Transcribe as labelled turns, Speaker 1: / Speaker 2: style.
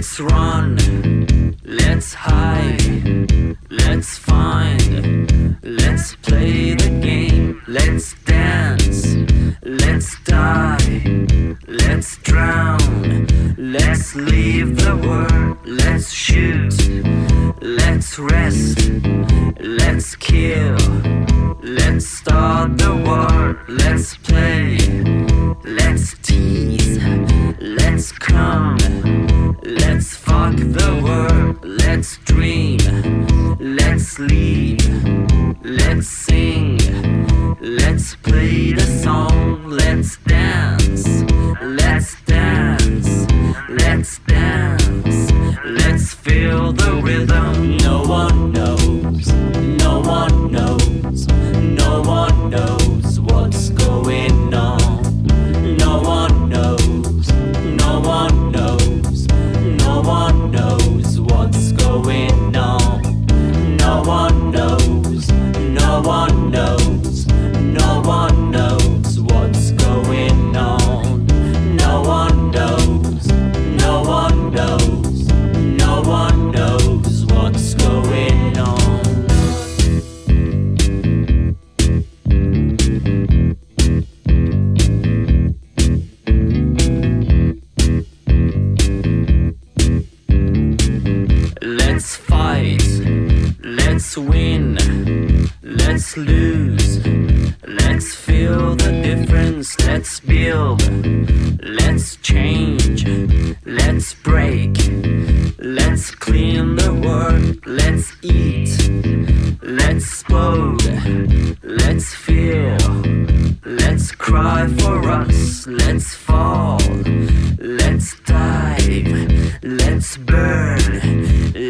Speaker 1: Let's run, let's hide, let's find, let's play the game, let's dance, let's die, let's drown, let's leave the world, let's shoot, let's rest, let's kill, let's start the war, let's play, let's sing, let's play the song, let's dance, let's dance, let's dance, let's feel the rhythm. No one fight, let's win, let's lose, let's feel the difference, let's build, let's change, let's break, let's clean the world, let's eat, let's explode, let's feel, let's cry for us, let's fall, let's dive, let's burn.